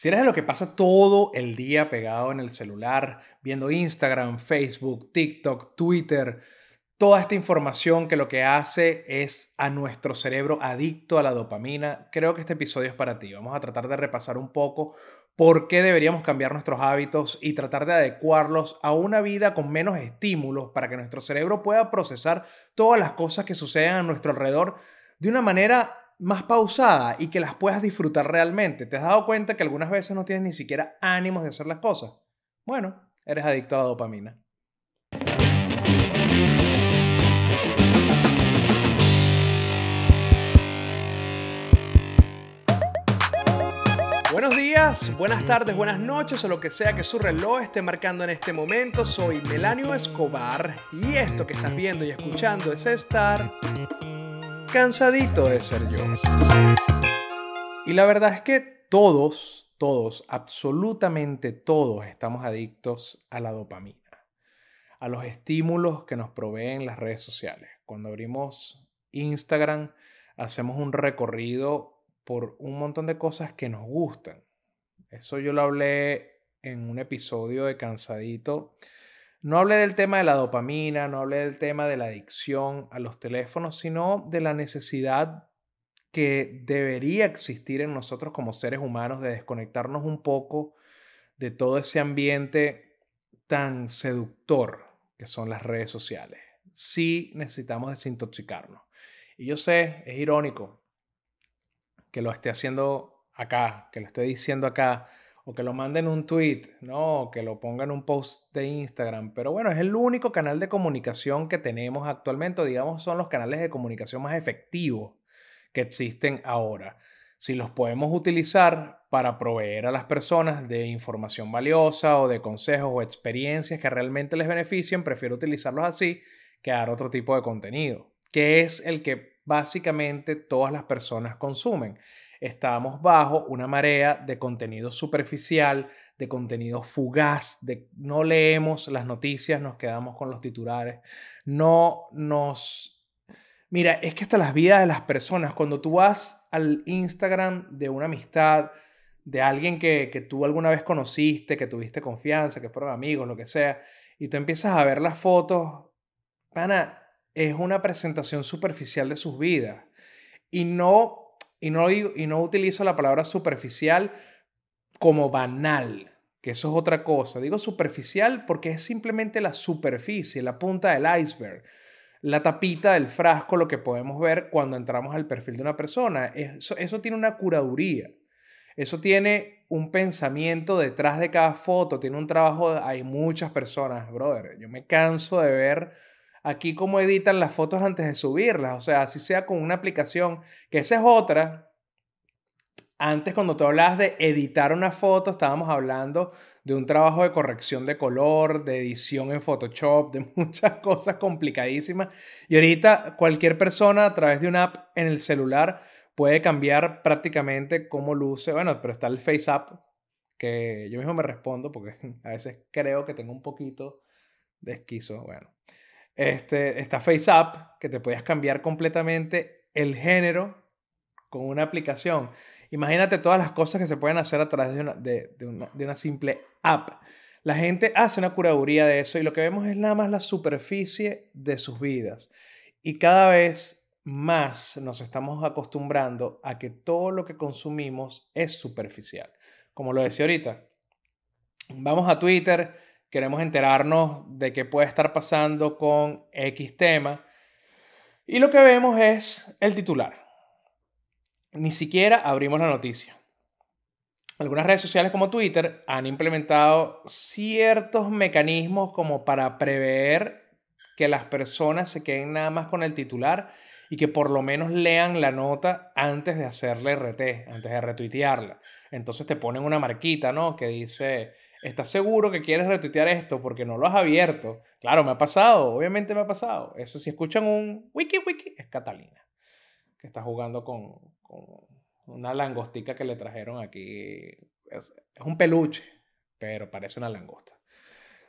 Si eres de lo que pasa todo el día pegado en el celular, viendo Instagram, Facebook, TikTok, Twitter, toda esta información que lo que hace es a nuestro cerebro adicto a la dopamina, creo que este episodio es para ti. Vamos a tratar de repasar un poco por qué deberíamos cambiar nuestros hábitos y tratar de adecuarlos a una vida con menos estímulos para que nuestro cerebro pueda procesar todas las cosas que suceden a nuestro alrededor de una manera más pausada y que las puedas disfrutar realmente. ¿Te has dado cuenta que algunas veces no tienes ni siquiera ánimos de hacer las cosas? Bueno, eres adicto a la dopamina. Buenos días, buenas tardes, buenas noches o lo que sea que su reloj esté marcando en este momento. Soy Melanio Escobar y esto que estás viendo y escuchando es estar cansadito de ser yo. Y la verdad es que todos, todos, absolutamente todos estamos adictos a la dopamina, a los estímulos que nos proveen las redes sociales. Cuando abrimos Instagram, hacemos un recorrido por un montón de cosas que nos gustan. Eso yo lo hablé en un episodio de Cansadito no hablé del tema de la dopamina, no hablé del tema de la adicción a los teléfonos, sino de la necesidad que debería existir en nosotros como seres humanos de desconectarnos un poco de todo ese ambiente tan seductor que son las redes sociales. Sí necesitamos desintoxicarnos. Y yo sé, es irónico que lo esté haciendo acá, que lo esté diciendo acá, o que lo manden un tweet, ¿no? O que lo pongan un post de Instagram. Pero bueno, es el único canal de comunicación que tenemos actualmente, digamos, son los canales de comunicación más efectivos que existen ahora. Si los podemos utilizar para proveer a las personas de información valiosa o de consejos o experiencias que realmente les beneficien, prefiero utilizarlos así que dar otro tipo de contenido, que es el que básicamente todas las personas consumen estamos bajo una marea de contenido superficial, de contenido fugaz, de no leemos las noticias, nos quedamos con los titulares, no nos... Mira, es que hasta las vidas de las personas, cuando tú vas al Instagram de una amistad, de alguien que, que tú alguna vez conociste, que tuviste confianza, que fueron amigos, lo que sea, y tú empiezas a ver las fotos, pana, es una presentación superficial de sus vidas. Y no y no, y no utilizo la palabra superficial como banal, que eso es otra cosa. Digo superficial porque es simplemente la superficie, la punta del iceberg, la tapita del frasco, lo que podemos ver cuando entramos al perfil de una persona. Eso, eso tiene una curaduría. Eso tiene un pensamiento detrás de cada foto, tiene un trabajo, hay muchas personas, brother. Yo me canso de ver aquí cómo editan las fotos antes de subirlas, o sea, así sea con una aplicación, que esa es otra. Antes cuando tú hablabas de editar una foto, estábamos hablando de un trabajo de corrección de color, de edición en Photoshop, de muchas cosas complicadísimas. Y ahorita cualquier persona a través de una app en el celular puede cambiar prácticamente cómo luce. Bueno, pero está el Face App, que yo mismo me respondo porque a veces creo que tengo un poquito de esquizo. Bueno, este, está FaceApp, que te puedes cambiar completamente el género con una aplicación. Imagínate todas las cosas que se pueden hacer a través de una, de, una, de una simple app. La gente hace una curaduría de eso y lo que vemos es nada más la superficie de sus vidas. Y cada vez más nos estamos acostumbrando a que todo lo que consumimos es superficial. Como lo decía ahorita, vamos a Twitter, queremos enterarnos de qué puede estar pasando con X tema. Y lo que vemos es el titular. Ni siquiera abrimos la noticia. Algunas redes sociales como Twitter han implementado ciertos mecanismos como para prever que las personas se queden nada más con el titular y que por lo menos lean la nota antes de hacerle RT, antes de retuitearla. Entonces te ponen una marquita, ¿no? Que dice ¿Estás seguro que quieres retuitear esto porque no lo has abierto? Claro, me ha pasado, obviamente me ha pasado. Eso si escuchan un wiki wiki, es Catalina, que está jugando con, una langostica que le trajeron aquí. Es, un peluche, pero parece una langosta.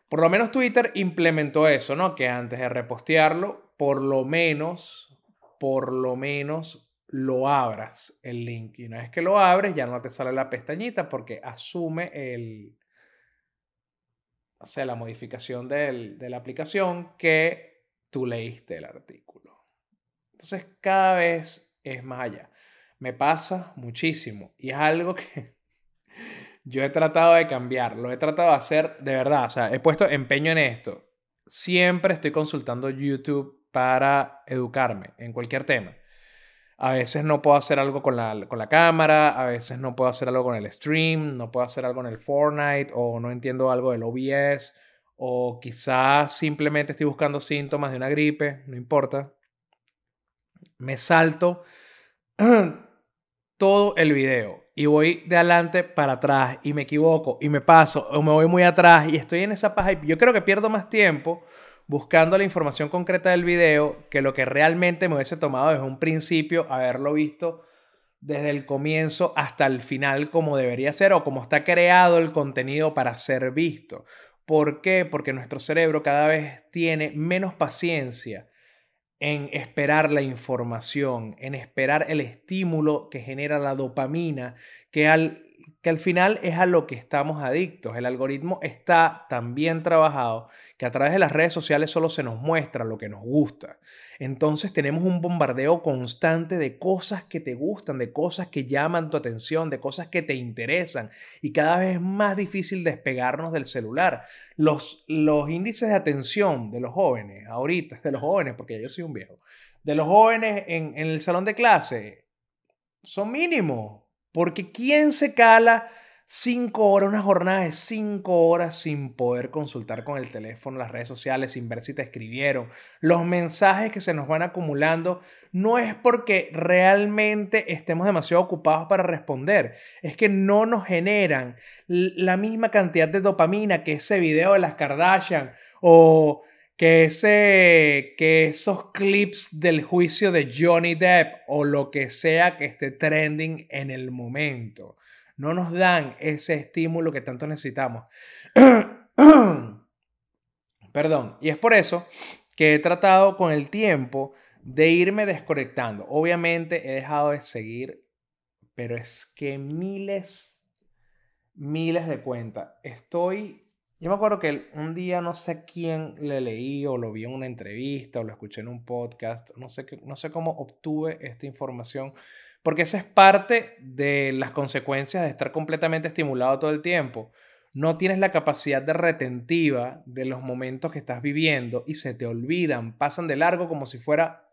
Por lo menos Twitter implementó eso, ¿no? Que antes de repostearlo, por lo menos, por lo menos lo abras el link. Y una vez que lo abres, ya no te sale la pestañita porque asume el, o sea, la modificación de la aplicación que tú leíste el artículo. Entonces, cada vez es más allá. Me pasa muchísimo y es algo que yo he tratado de cambiar, lo he tratado de hacer de verdad, o sea, he puesto empeño en esto. Siempre estoy consultando YouTube para educarme en cualquier tema. A veces no puedo hacer algo con la, con la cámara, a veces no puedo hacer algo con el stream, no puedo hacer algo en el Fortnite o no entiendo algo del OBS o quizás simplemente estoy buscando síntomas de una gripe, no importa. Me salto todo el video y voy de adelante para atrás y me equivoco y me paso o me voy muy atrás y estoy en esa paja y yo creo que pierdo más tiempo buscando la información concreta del video que lo que realmente me hubiese tomado desde un principio haberlo visto desde el comienzo hasta el final como debería ser o como está creado el contenido para ser visto. ¿Por qué? Porque nuestro cerebro cada vez tiene menos paciencia en esperar la información, en esperar el estímulo que genera la dopamina, que al que al final es a lo que estamos adictos. El algoritmo está tan bien trabajado que a través de las redes sociales solo se nos muestra lo que nos gusta. Entonces tenemos un bombardeo constante de cosas que te gustan, de cosas que llaman tu atención, de cosas que te interesan y cada vez es más difícil despegarnos del celular. Los, los índices de atención de los jóvenes, ahorita, de los jóvenes, porque yo soy un viejo, de los jóvenes en, en el salón de clase son mínimos porque ¿quién se cala cinco horas, una jornada de cinco horas sin poder consultar con el teléfono, las redes sociales, sin ver si te escribieron? Los mensajes que se nos van acumulando no es porque realmente estemos demasiado ocupados para responder, es que no nos generan la misma cantidad de dopamina que ese video de las Kardashian o que, ese, que esos clips del juicio de Johnny Depp o lo que sea que esté trending en el momento no nos dan ese estímulo que tanto necesitamos. Perdón. Y es por eso que he tratado con el tiempo de irme desconectando. Obviamente he dejado de seguir, pero es que miles, miles de cuentas. Estoy yo me acuerdo que un día no sé quién le leí o lo vi en una entrevista o lo escuché en un podcast, no sé, no sé cómo obtuve esta información, porque esa es parte de las consecuencias de estar completamente estimulado todo el tiempo. No tienes la capacidad de retentiva de los momentos que estás viviendo y se te olvidan, pasan de largo como si fuera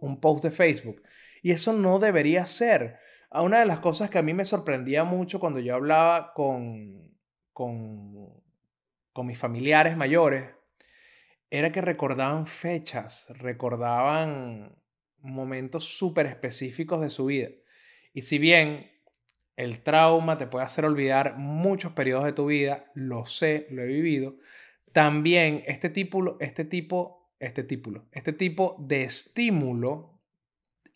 un post de Facebook. Y eso no debería ser. Una de las cosas que a mí me sorprendía mucho cuando yo hablaba con, con con mis familiares mayores era que recordaban fechas, recordaban momentos súper específicos de su vida. Y si bien el trauma te puede hacer olvidar muchos periodos de tu vida, lo sé, lo he vivido, también este tipo, este tipo, este tipo, este tipo de estímulo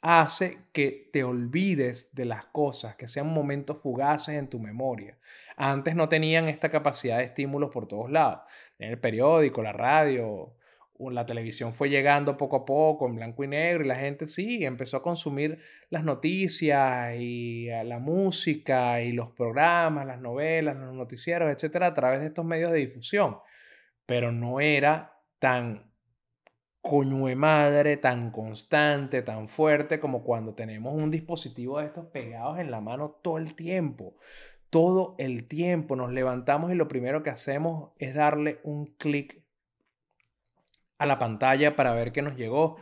hace que te olvides de las cosas, que sean momentos fugaces en tu memoria. Antes no tenían esta capacidad de estímulos por todos lados. En el periódico, la radio, la televisión fue llegando poco a poco en blanco y negro y la gente sí empezó a consumir las noticias y la música y los programas, las novelas, los noticieros, etcétera, a través de estos medios de difusión. Pero no era tan coño madre tan constante, tan fuerte como cuando tenemos un dispositivo de estos pegados en la mano todo el tiempo. Todo el tiempo nos levantamos y lo primero que hacemos es darle un clic a la pantalla para ver qué nos llegó.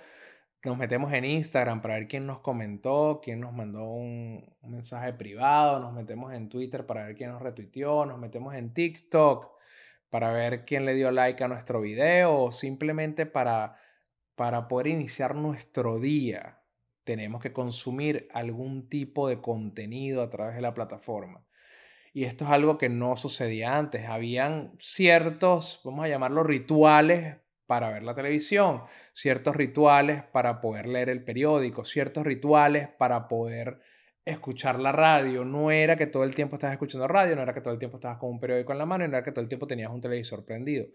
Nos metemos en Instagram para ver quién nos comentó, quién nos mandó un, un mensaje privado, nos metemos en Twitter para ver quién nos retuiteó, nos metemos en TikTok para ver quién le dio like a nuestro video o simplemente para para poder iniciar nuestro día, tenemos que consumir algún tipo de contenido a través de la plataforma. Y esto es algo que no sucedía antes. Habían ciertos, vamos a llamarlos rituales para ver la televisión, ciertos rituales para poder leer el periódico, ciertos rituales para poder escuchar la radio. No era que todo el tiempo estabas escuchando radio, no era que todo el tiempo estabas con un periódico en la mano, no era que todo el tiempo tenías un televisor prendido.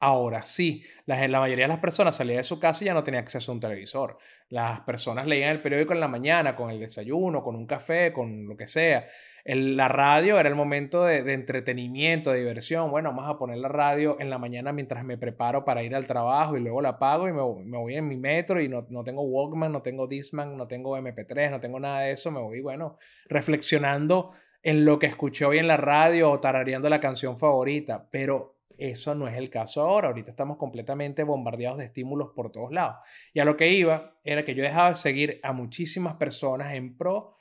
Ahora sí, la, la mayoría de las personas salía de su casa y ya no tenía acceso a un televisor. Las personas leían el periódico en la mañana, con el desayuno, con un café, con lo que sea la radio era el momento de, entretenimiento, de diversión. Bueno, vamos a poner la radio en la mañana mientras me preparo para ir al trabajo y luego la apago y me, voy en mi metro y no, no, tengo Walkman, no tengo Disman, no tengo MP3, no tengo nada de eso. Me voy, bueno, reflexionando en lo que escuché hoy en la radio o tarareando la canción favorita. Pero eso no es el caso ahora. Ahorita estamos completamente bombardeados de estímulos por todos lados. Y a lo que iba era que yo dejaba de seguir a muchísimas personas en pro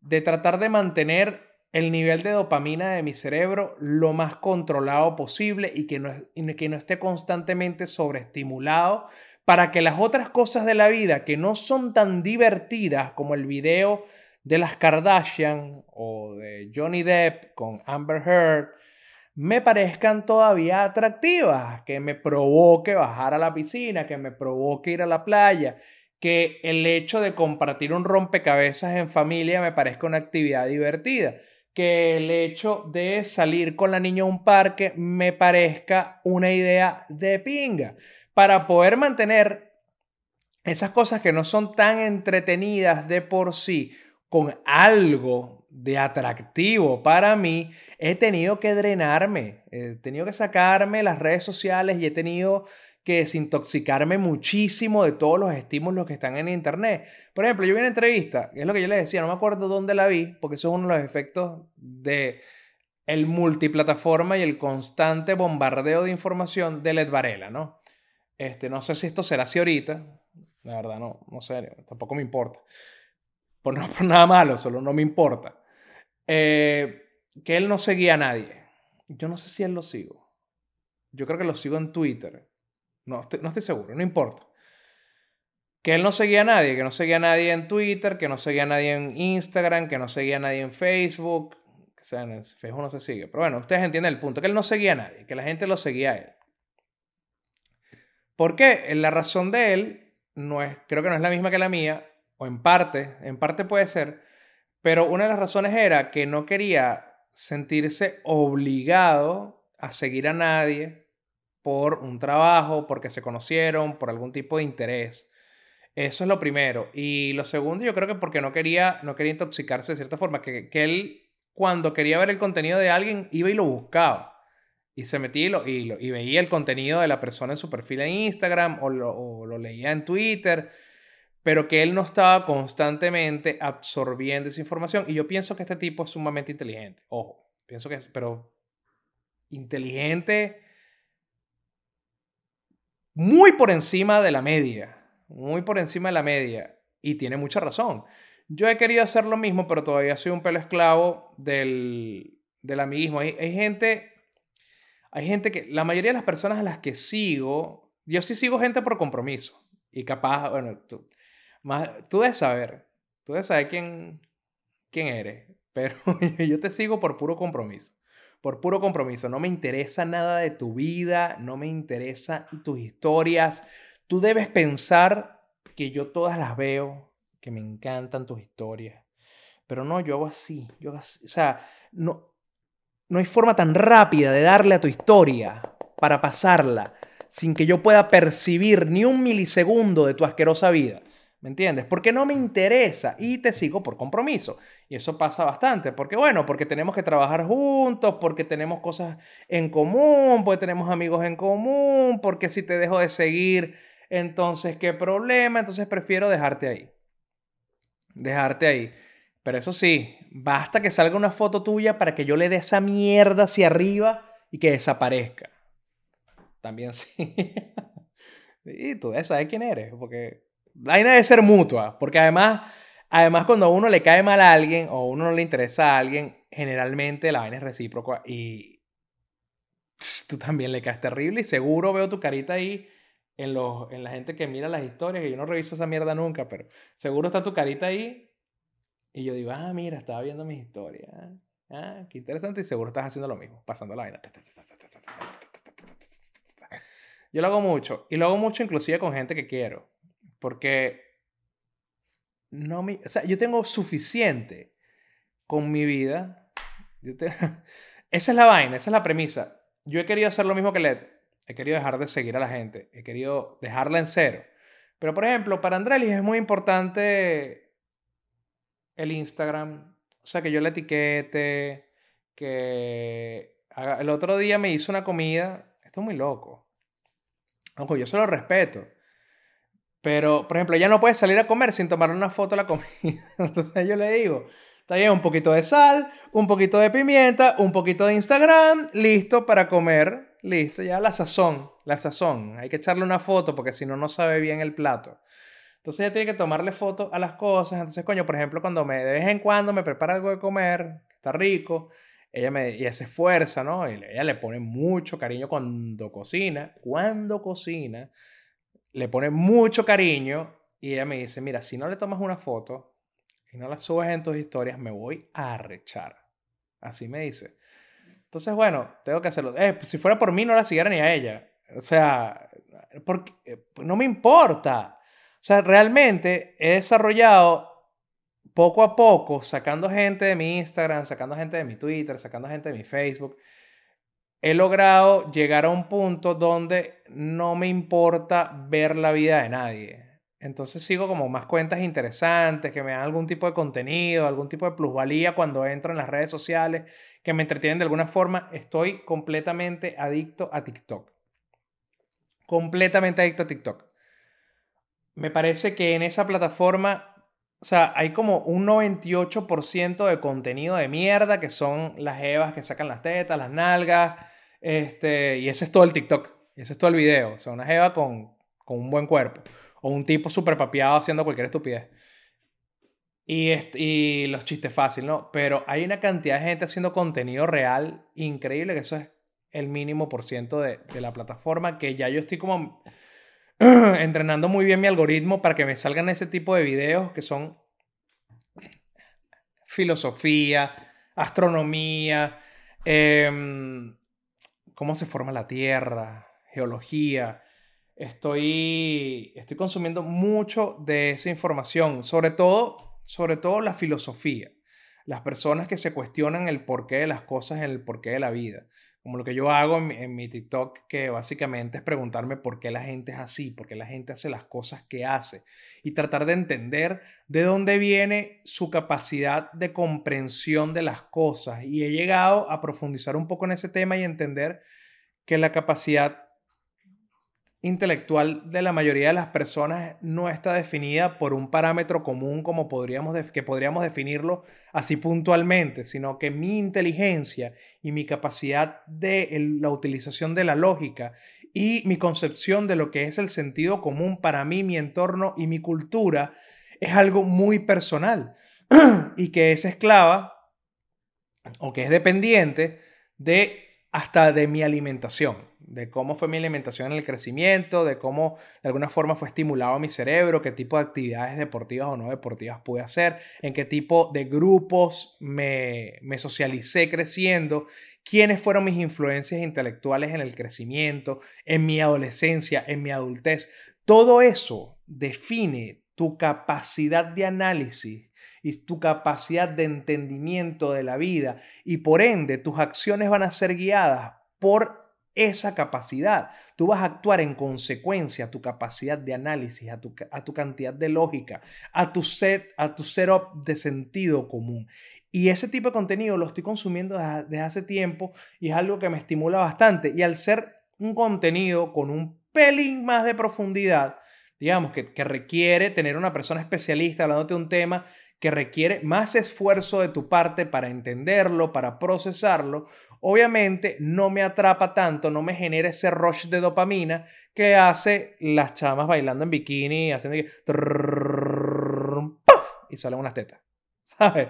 de tratar de mantener el nivel de dopamina de mi cerebro lo más controlado posible y que no, que no esté constantemente sobreestimulado para que las otras cosas de la vida que no son tan divertidas como el video de las Kardashian o de Johnny Depp con Amber Heard me parezcan todavía atractivas, que me provoque bajar a la piscina, que me provoque ir a la playa, que el hecho de compartir un rompecabezas en familia me parezca una actividad divertida, que el hecho de salir con la niña a un parque me parezca una idea de pinga, para poder mantener esas cosas que no son tan entretenidas de por sí con algo de atractivo para mí, he tenido que drenarme, he tenido que sacarme las redes sociales y he tenido que desintoxicarme muchísimo de todos los estímulos que están en internet. Por ejemplo, yo vi una entrevista, es lo que yo les decía, no me acuerdo dónde la vi, porque eso es uno de los efectos de el multiplataforma y el constante bombardeo de información de Led Varela, ¿no? Este, no sé si esto será así ahorita, la verdad no, no sé, tampoco me importa. Por, no, por nada malo, solo no me importa. Eh, que él no seguía a nadie. Yo no sé si él lo sigo. Yo creo que lo sigo en Twitter. No estoy, no estoy seguro, no importa. Que él no seguía a nadie, que no seguía a nadie en Twitter, que no seguía a nadie en Instagram, que no seguía a nadie en Facebook. Que sea, en Facebook no se sigue. Pero bueno, ustedes entienden el punto, que él no seguía a nadie, que la gente lo seguía a él. ¿Por qué? La razón de él no es, creo que no es la misma que la mía, o en parte, en parte puede ser, pero una de las razones era que no quería sentirse obligado a seguir a nadie por un trabajo, porque se conocieron, por algún tipo de interés. Eso es lo primero. Y lo segundo, yo creo que porque no quería, no quería intoxicarse de cierta forma, que, él cuando quería ver el contenido de alguien iba y lo buscaba. Y se metía y, lo, y, veía el contenido de la persona en su perfil en Instagram o lo, o lo leía en Twitter, pero que él no estaba constantemente absorbiendo esa información. Y yo pienso que este tipo es sumamente inteligente. Ojo, pienso que es, pero inteligente muy por encima de la media, muy por encima de la media. Y tiene mucha razón. Yo he querido hacer lo mismo, pero todavía soy un pelo esclavo del, del amiguismo. Hay, hay, gente, hay gente que, la mayoría de las personas a las que sigo, yo sí sigo gente por compromiso. Y capaz, bueno, tú, tú debes saber, tú debes saber quién, quién eres, pero yo te sigo por puro compromiso por puro compromiso. No me interesa nada de tu vida, no me interesan tus historias. Tú debes pensar que yo todas las veo, que me encantan tus historias. Pero no, yo hago así, yo O sea, no, no hay forma tan rápida de darle a tu historia para pasarla sin que yo pueda percibir ni un milisegundo de tu asquerosa vida. ¿Me entiendes? Porque no me interesa y te sigo por compromiso. Y eso pasa bastante, porque bueno, porque tenemos que trabajar juntos, porque tenemos cosas en común, porque tenemos amigos en común, porque si te dejo de seguir, entonces qué problema, entonces prefiero dejarte ahí. Dejarte ahí. Pero eso sí, basta que salga una foto tuya para que yo le dé esa mierda hacia arriba y que desaparezca. También sí. y tú sabes quién eres, porque vaina debe ser mutua, porque además, además cuando a uno le cae mal a alguien o a uno no le interesa a alguien, generalmente la vaina es recíproca y tú también le caes terrible y seguro veo tu carita ahí en, los, en la gente que mira las historias, que yo no reviso esa mierda nunca, pero seguro está tu carita ahí y yo digo, ah, mira, estaba viendo mis historias. Ah, qué interesante y seguro estás haciendo lo mismo, pasando la vaina. Yo lo hago mucho y lo hago mucho inclusive con gente que quiero. Porque no me, o sea, yo tengo suficiente con mi vida. esa es la vaina, esa es la premisa. Yo he querido hacer lo mismo que Led. He querido dejar de seguir a la gente. He querido dejarla en cero. Pero, por ejemplo, para Andrelis es muy importante el Instagram. O sea, que yo le etiquete, que el otro día me hizo una comida. Esto es muy loco. Ojo, yo se lo respeto. Pero, por ejemplo, ella no puede salir a comer sin tomar una foto de la comida. Entonces yo le digo, está bien, un poquito de sal, un poquito de pimienta, un poquito de Instagram, listo para comer, listo, ya la sazón, la sazón. Hay que echarle una foto porque si no, no sabe bien el plato. Entonces ella tiene que tomarle foto a las cosas. Entonces, coño, por ejemplo, cuando me, de vez en cuando me prepara algo de comer, está rico, ella, me, ella se esfuerza, ¿no? Y ella le pone mucho cariño cuando cocina. Cuando cocina, le pone mucho cariño y ella me dice, mira, si no le tomas una foto y no la subes en tus historias, me voy a arrechar. Así me dice. Entonces, bueno, tengo que hacerlo. Eh, pues, si fuera por mí, no la siguiera ni a ella. O sea, porque, eh, no me importa. O sea, realmente he desarrollado poco a poco, sacando gente de mi Instagram, sacando gente de mi Twitter, sacando gente de mi Facebook, he logrado llegar a un punto donde no me importa ver la vida de nadie. Entonces sigo como más cuentas interesantes, que me dan algún tipo de contenido, algún tipo de plusvalía cuando entro en las redes sociales, que me entretienen de alguna forma. Estoy completamente adicto a TikTok. Completamente adicto a TikTok. Me parece que en esa plataforma, o sea, hay como un 98% de contenido de mierda, que son las evas que sacan las tetas, las nalgas, este, y ese es todo el TikTok. Ese es todo el video. O sea, una jeva con, con un buen cuerpo. O un tipo súper papiado haciendo cualquier estupidez. Y, y los chistes fáciles, ¿no? Pero hay una cantidad de gente haciendo contenido real increíble, que eso es el mínimo por ciento de, de la plataforma, que ya yo estoy como entrenando muy bien mi algoritmo para que me salgan ese tipo de videos que son filosofía, astronomía, eh, cómo se forma la Tierra, geología. Estoy, estoy consumiendo mucho de esa información, sobre todo, sobre todo la filosofía. Las personas que se cuestionan el porqué de las cosas, el porqué de la vida como lo que yo hago en mi, TikTok, que básicamente es preguntarme por qué la gente es así, por qué la gente hace las cosas que hace y tratar de entender de dónde viene su capacidad de comprensión de las cosas. Y he llegado a profundizar un poco en ese tema y entender que la capacidad intelectual de la mayoría de las personas no está definida por un parámetro común como podríamos que podríamos definirlo así puntualmente, sino que mi inteligencia y mi capacidad de la utilización de la lógica y mi concepción de lo que es el sentido común para mí, mi entorno y mi cultura es algo muy personal y que es esclava o que es dependiente de hasta de mi alimentación de cómo fue mi alimentación en el crecimiento, de cómo de alguna forma fue estimulado mi cerebro, qué tipo de actividades deportivas o no deportivas pude hacer, en qué tipo de grupos me, me socialicé creciendo, quiénes fueron mis influencias intelectuales en el crecimiento, en mi adolescencia, en mi adultez. Todo eso define tu capacidad de análisis y tu capacidad de entendimiento de la vida y por ende tus acciones van a ser guiadas por esa capacidad. Tú vas a actuar en consecuencia a tu capacidad de análisis, a tu, a tu cantidad de lógica, a tu, set, a tu setup de sentido común. Y ese tipo de contenido lo estoy consumiendo desde, hace tiempo y es algo que me estimula bastante. Y al ser un contenido con un pelín más de profundidad, digamos, que, que requiere tener una persona especialista hablándote de un tema que requiere más esfuerzo de tu parte para entenderlo, para procesarlo, obviamente no me atrapa tanto, no me genera ese rush de dopamina que hace las chamas bailando en bikini, haciendo y salen unas tetas. ¿Sabes?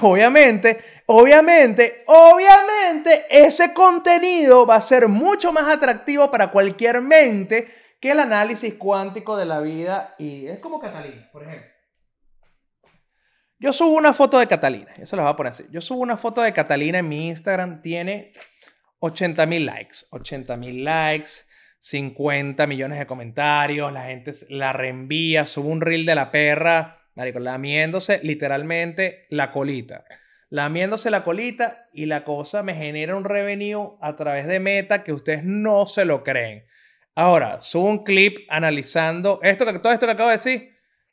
Obviamente, obviamente, obviamente, ese contenido va a ser mucho más atractivo para cualquier mente que el análisis cuántico de la vida. Y es como Catalina, por ejemplo. Yo subo una foto de Catalina, eso lo voy a poner así. Yo subo una foto de Catalina en mi Instagram, tiene 80 mil likes, 80 mil likes, 50 millones de comentarios, la gente la reenvía, subo un reel de la perra marico, lamiéndose literalmente la colita. Lamiéndose la colita y la cosa me genera un revenue a través de Meta que ustedes no se lo creen. Ahora, subo un clip analizando esto todo esto que acabo de decir.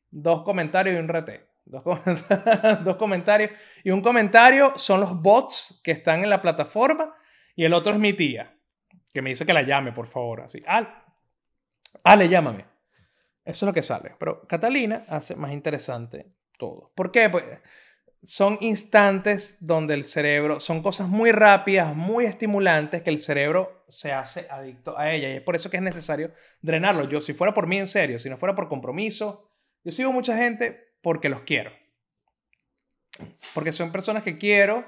Dos comentarios y un RT. Dos, dos comentarios. Y un comentario son los bots que están en la plataforma. Y el otro es mi tía, que me dice que la llame, por favor. Así, Al, Ale, llámame. Eso es lo que sale. Pero Catalina hace más interesante todo. ¿Por qué? Pues son instantes donde el cerebro, son cosas muy rápidas, muy estimulantes, que el cerebro se hace adicto a ella. Y es por eso que es necesario drenarlo. Yo, si fuera por mí en serio, si no fuera por compromiso, yo sigo mucha gente porque los quiero. Porque son personas que quiero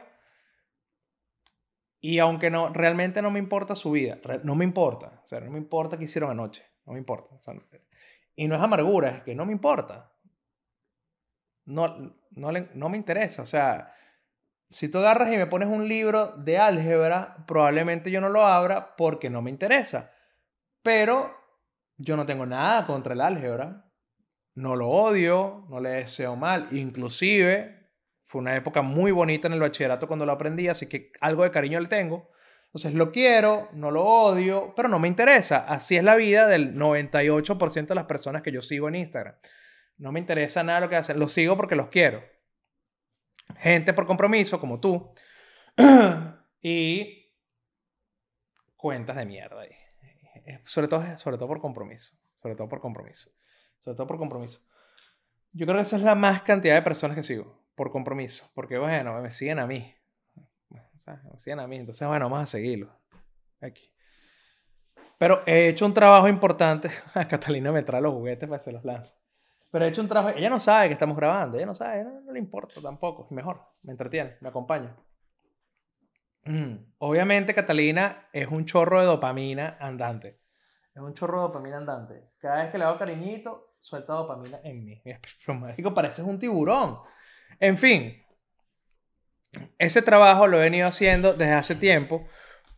y aunque no, realmente no me importa su vida, no me importa, o sea, no me importa qué hicieron anoche, no me importa. y no es amargura, es que no me importa. No, no, no me interesa, o sea, si tú agarras y me pones un libro de álgebra, probablemente yo no lo abra porque no me interesa. Pero yo no tengo nada contra el álgebra. No lo odio, no le deseo mal. Inclusive, fue una época muy bonita en el bachillerato cuando lo aprendí, así que algo de cariño le tengo. Entonces lo quiero, no lo odio, pero no me interesa. Así es la vida del 98% de las personas que yo sigo en Instagram. No me interesa nada lo que hacen. Los sigo porque los quiero. Gente por compromiso, como tú. y cuentas de mierda. Sobre todo, sobre todo por compromiso. Sobre todo por compromiso. Sobre todo por compromiso. Yo creo que esa es la más cantidad de personas que sigo. Por compromiso. Porque, bueno, me siguen a mí. me siguen a mí. Entonces, bueno, vamos a seguirlo. Aquí. Pero he hecho un trabajo importante. Catalina me trae los juguetes para que se los lanzo. Pero he hecho un trabajo. Ella no sabe que estamos grabando. Ella no sabe. No, le importa tampoco. Mejor. Me entretiene. Me acompaña. Mm. Obviamente, Catalina es un chorro de dopamina andante. Es un chorro de dopamina andante. Cada vez que le hago cariñito, suelta dopamina en mí. Pareces un tiburón. En fin, ese trabajo lo he venido haciendo desde hace tiempo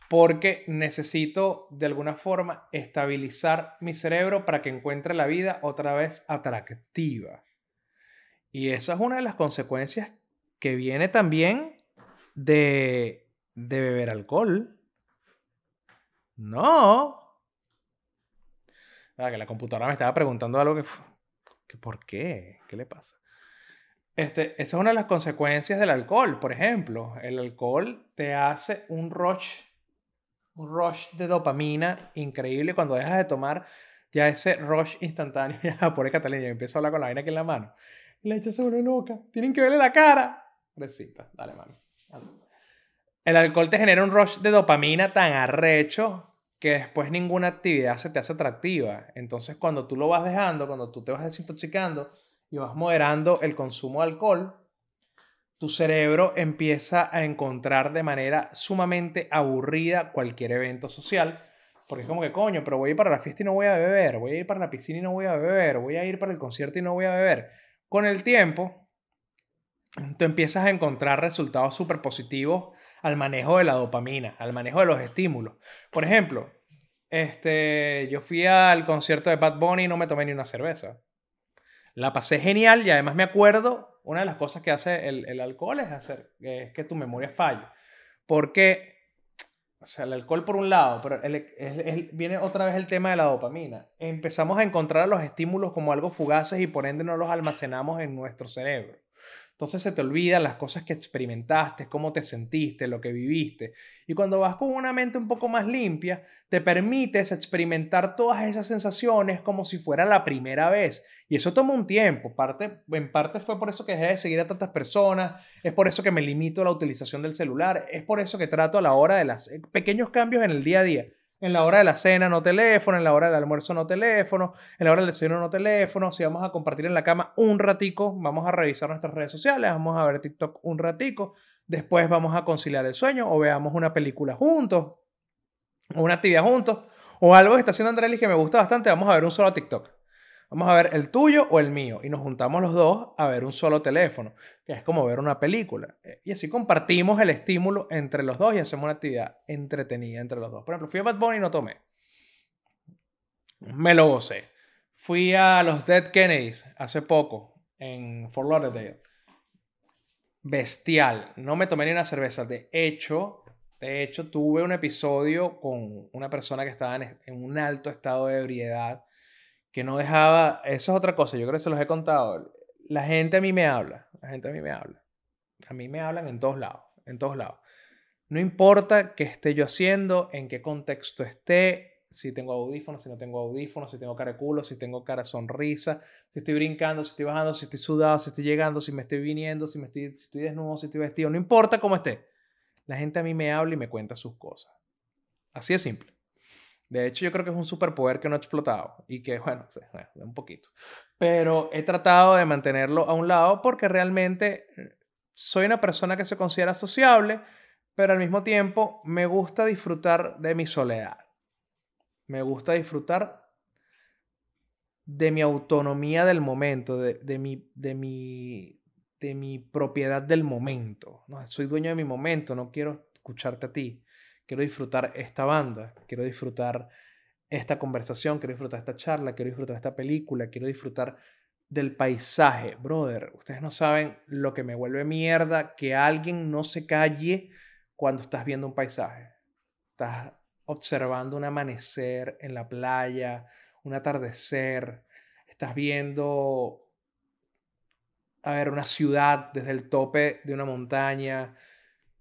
porque necesito de alguna forma estabilizar mi cerebro para que encuentre la vida otra vez atractiva. Y esa es una de las consecuencias que viene también de, de beber alcohol. No, Que la computadora me estaba preguntando algo que, que ¿por qué? ¿Qué le pasa? Este, esa es una de las consecuencias del alcohol, por ejemplo. El alcohol te hace un rush, un rush de dopamina increíble cuando dejas de tomar ya ese rush instantáneo. Ya, por Catalina, yo empiezo a hablar con la vaina aquí en la mano. La se una loca. Tienen que verle la cara. Recita, dale mano. El alcohol te genera un rush de dopamina tan arrecho que después ninguna actividad se te hace atractiva. Entonces, cuando tú lo vas dejando, cuando tú te vas desintoxicando y vas moderando el consumo de alcohol, tu cerebro empieza a encontrar de manera sumamente aburrida cualquier evento social. Porque es como que, coño, pero voy a ir para la fiesta y no voy a beber, voy a ir para la piscina y no voy a beber, voy a ir para el concierto y no voy a beber. Con el tiempo, tú empiezas a encontrar resultados súper positivos al manejo de la dopamina, al manejo de los estímulos. Por ejemplo, este, yo fui al concierto de Bad Bunny y no me tomé ni una cerveza. La pasé genial y además me acuerdo, una de las cosas que hace el, alcohol es hacer que tu memoria falle. Porque, o sea, el alcohol por un lado, pero viene otra vez el tema de la dopamina. Empezamos a encontrar los estímulos como algo fugaces y por ende no los almacenamos en nuestro cerebro. Entonces se te olvidan las cosas que experimentaste, cómo te sentiste, lo que viviste. Y cuando vas con una mente un poco más limpia, te permites experimentar todas esas sensaciones como si fuera la primera vez. Y eso toma un tiempo. Parte, en parte fue por eso que dejé de seguir a tantas personas, es por eso que me limito a la utilización del celular, es por eso que trato a la hora de los pequeños cambios en el día a día. En la hora de la cena no teléfono, en la hora del almuerzo no teléfono, en la hora del desayuno no teléfono. Si vamos a compartir en la cama un ratico, vamos a revisar nuestras redes sociales, vamos a ver TikTok un ratico, después vamos a conciliar el sueño o veamos una película juntos, o una actividad juntos, o algo que está haciendo Andrés que me gusta bastante, vamos a ver un solo TikTok. Vamos a ver el tuyo o el mío. Y nos juntamos los dos a ver un solo teléfono, que es como ver una película. Y así compartimos el estímulo entre los dos y hacemos una actividad entretenida entre los dos. Por ejemplo, fui a Bad Bunny y no tomé. Me lo gocé. Fui a los Dead Kennedys hace poco. en Fort Lauderdale. Bestial. No me tomé ni una cerveza. De hecho, de hecho, tuve un episodio con una persona que estaba en un alto estado de ebriedad que no dejaba. Eso es otra cosa. Yo creo que se los he contado. La gente a mí me habla. La gente a mí me habla. A mí me hablan en todos lados. En todos lados. No importa qué esté yo haciendo, en qué contexto esté, si tengo audífonos, si no tengo audífonos, si tengo cara de culo, si tengo cara de sonrisa, si estoy brincando, si estoy bajando, si estoy sudado, si estoy llegando, si me estoy viniendo, si, me estoy, si estoy desnudo, si estoy vestido, no importa cómo esté. La gente a mí me habla y me cuenta sus cosas. Así de simple. De hecho, yo creo que es un superpoder que no he explotado y que, bueno, un poquito. Pero he tratado de mantenerlo a un lado porque realmente eh, soy una persona que se considera sociable, pero al mismo tiempo me gusta disfrutar de mi soledad. Me gusta disfrutar de mi autonomía del momento, de, mi, propiedad del momento. Soy dueño de mi momento, no quiero escucharte a ti. Quiero disfrutar esta banda, quiero disfrutar esta conversación, quiero disfrutar esta charla, quiero disfrutar esta película, quiero disfrutar del paisaje. Brother, ustedes no saben lo que me vuelve mierda que alguien no se calle cuando estás viendo un paisaje. Estás observando un amanecer en la playa, un atardecer, estás viendo, a ver, una ciudad desde el tope de una montaña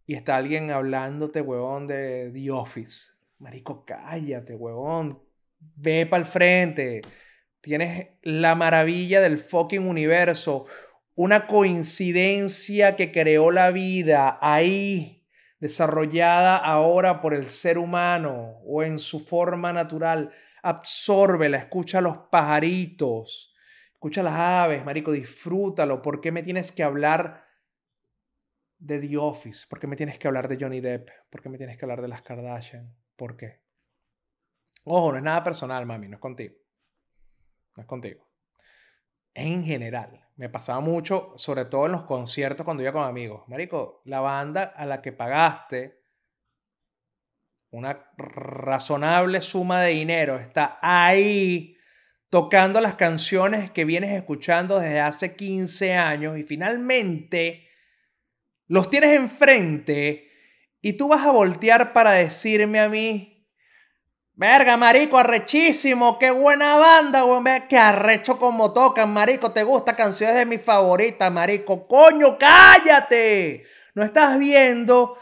y está alguien hablándote, huevón, de The Office. Marico, cállate, huevón. Ve para el frente. Tienes la maravilla del fucking universo. Una coincidencia que creó la vida ahí desarrollada ahora por el ser humano o en su forma natural. Absórbela, escucha a los pajaritos, escucha a las aves, marico, disfrútalo. ¿Por qué me tienes que hablar de The Office? ¿Por qué me tienes que hablar de Johnny Depp? ¿Por qué me tienes que hablar de las Kardashian? ¿Por qué? Ojo, no es nada personal, mami, no es contigo. No es contigo. En general. Me pasaba mucho, sobre todo en los conciertos cuando iba con amigos. Marico, la banda a la que pagaste una razonable suma de dinero está ahí tocando las canciones que vienes escuchando desde hace 15 años y finalmente los tienes enfrente y tú vas a voltear para decirme a mí, Verga, marico, arrechísimo, qué buena banda, weón. Qué arrecho como tocan, marico. ¿Te gusta canciones de mis favoritas, marico? Coño, cállate. No estás viendo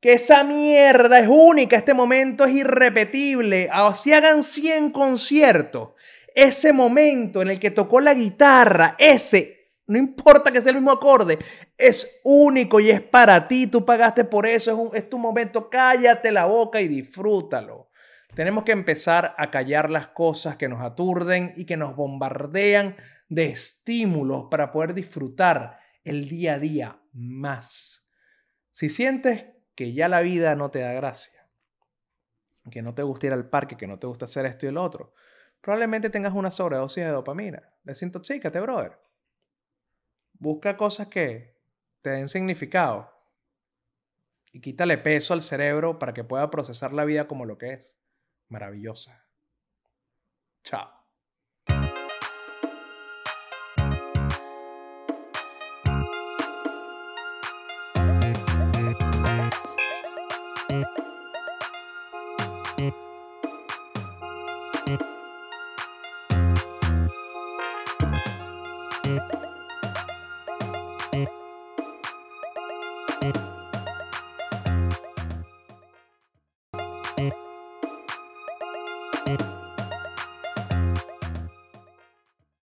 que esa mierda es única, este momento es irrepetible. Así hagan 100 conciertos. Ese momento en el que tocó la guitarra, ese, no importa que sea el mismo acorde, es único y es para ti. Tú pagaste por eso, es, es tu momento. Cállate la boca y disfrútalo. Tenemos que empezar a callar las cosas que nos aturden y que nos bombardean de estímulos para poder disfrutar el día a día más. Si sientes que ya la vida no te da gracia, que no te gusta ir al parque, que no te gusta hacer esto y el otro, probablemente tengas una sobredosis de dopamina. Desintoxícate, brother. Busca cosas que te den significado y quítale peso al cerebro para que pueda procesar la vida como lo que es maravillosa. Chao.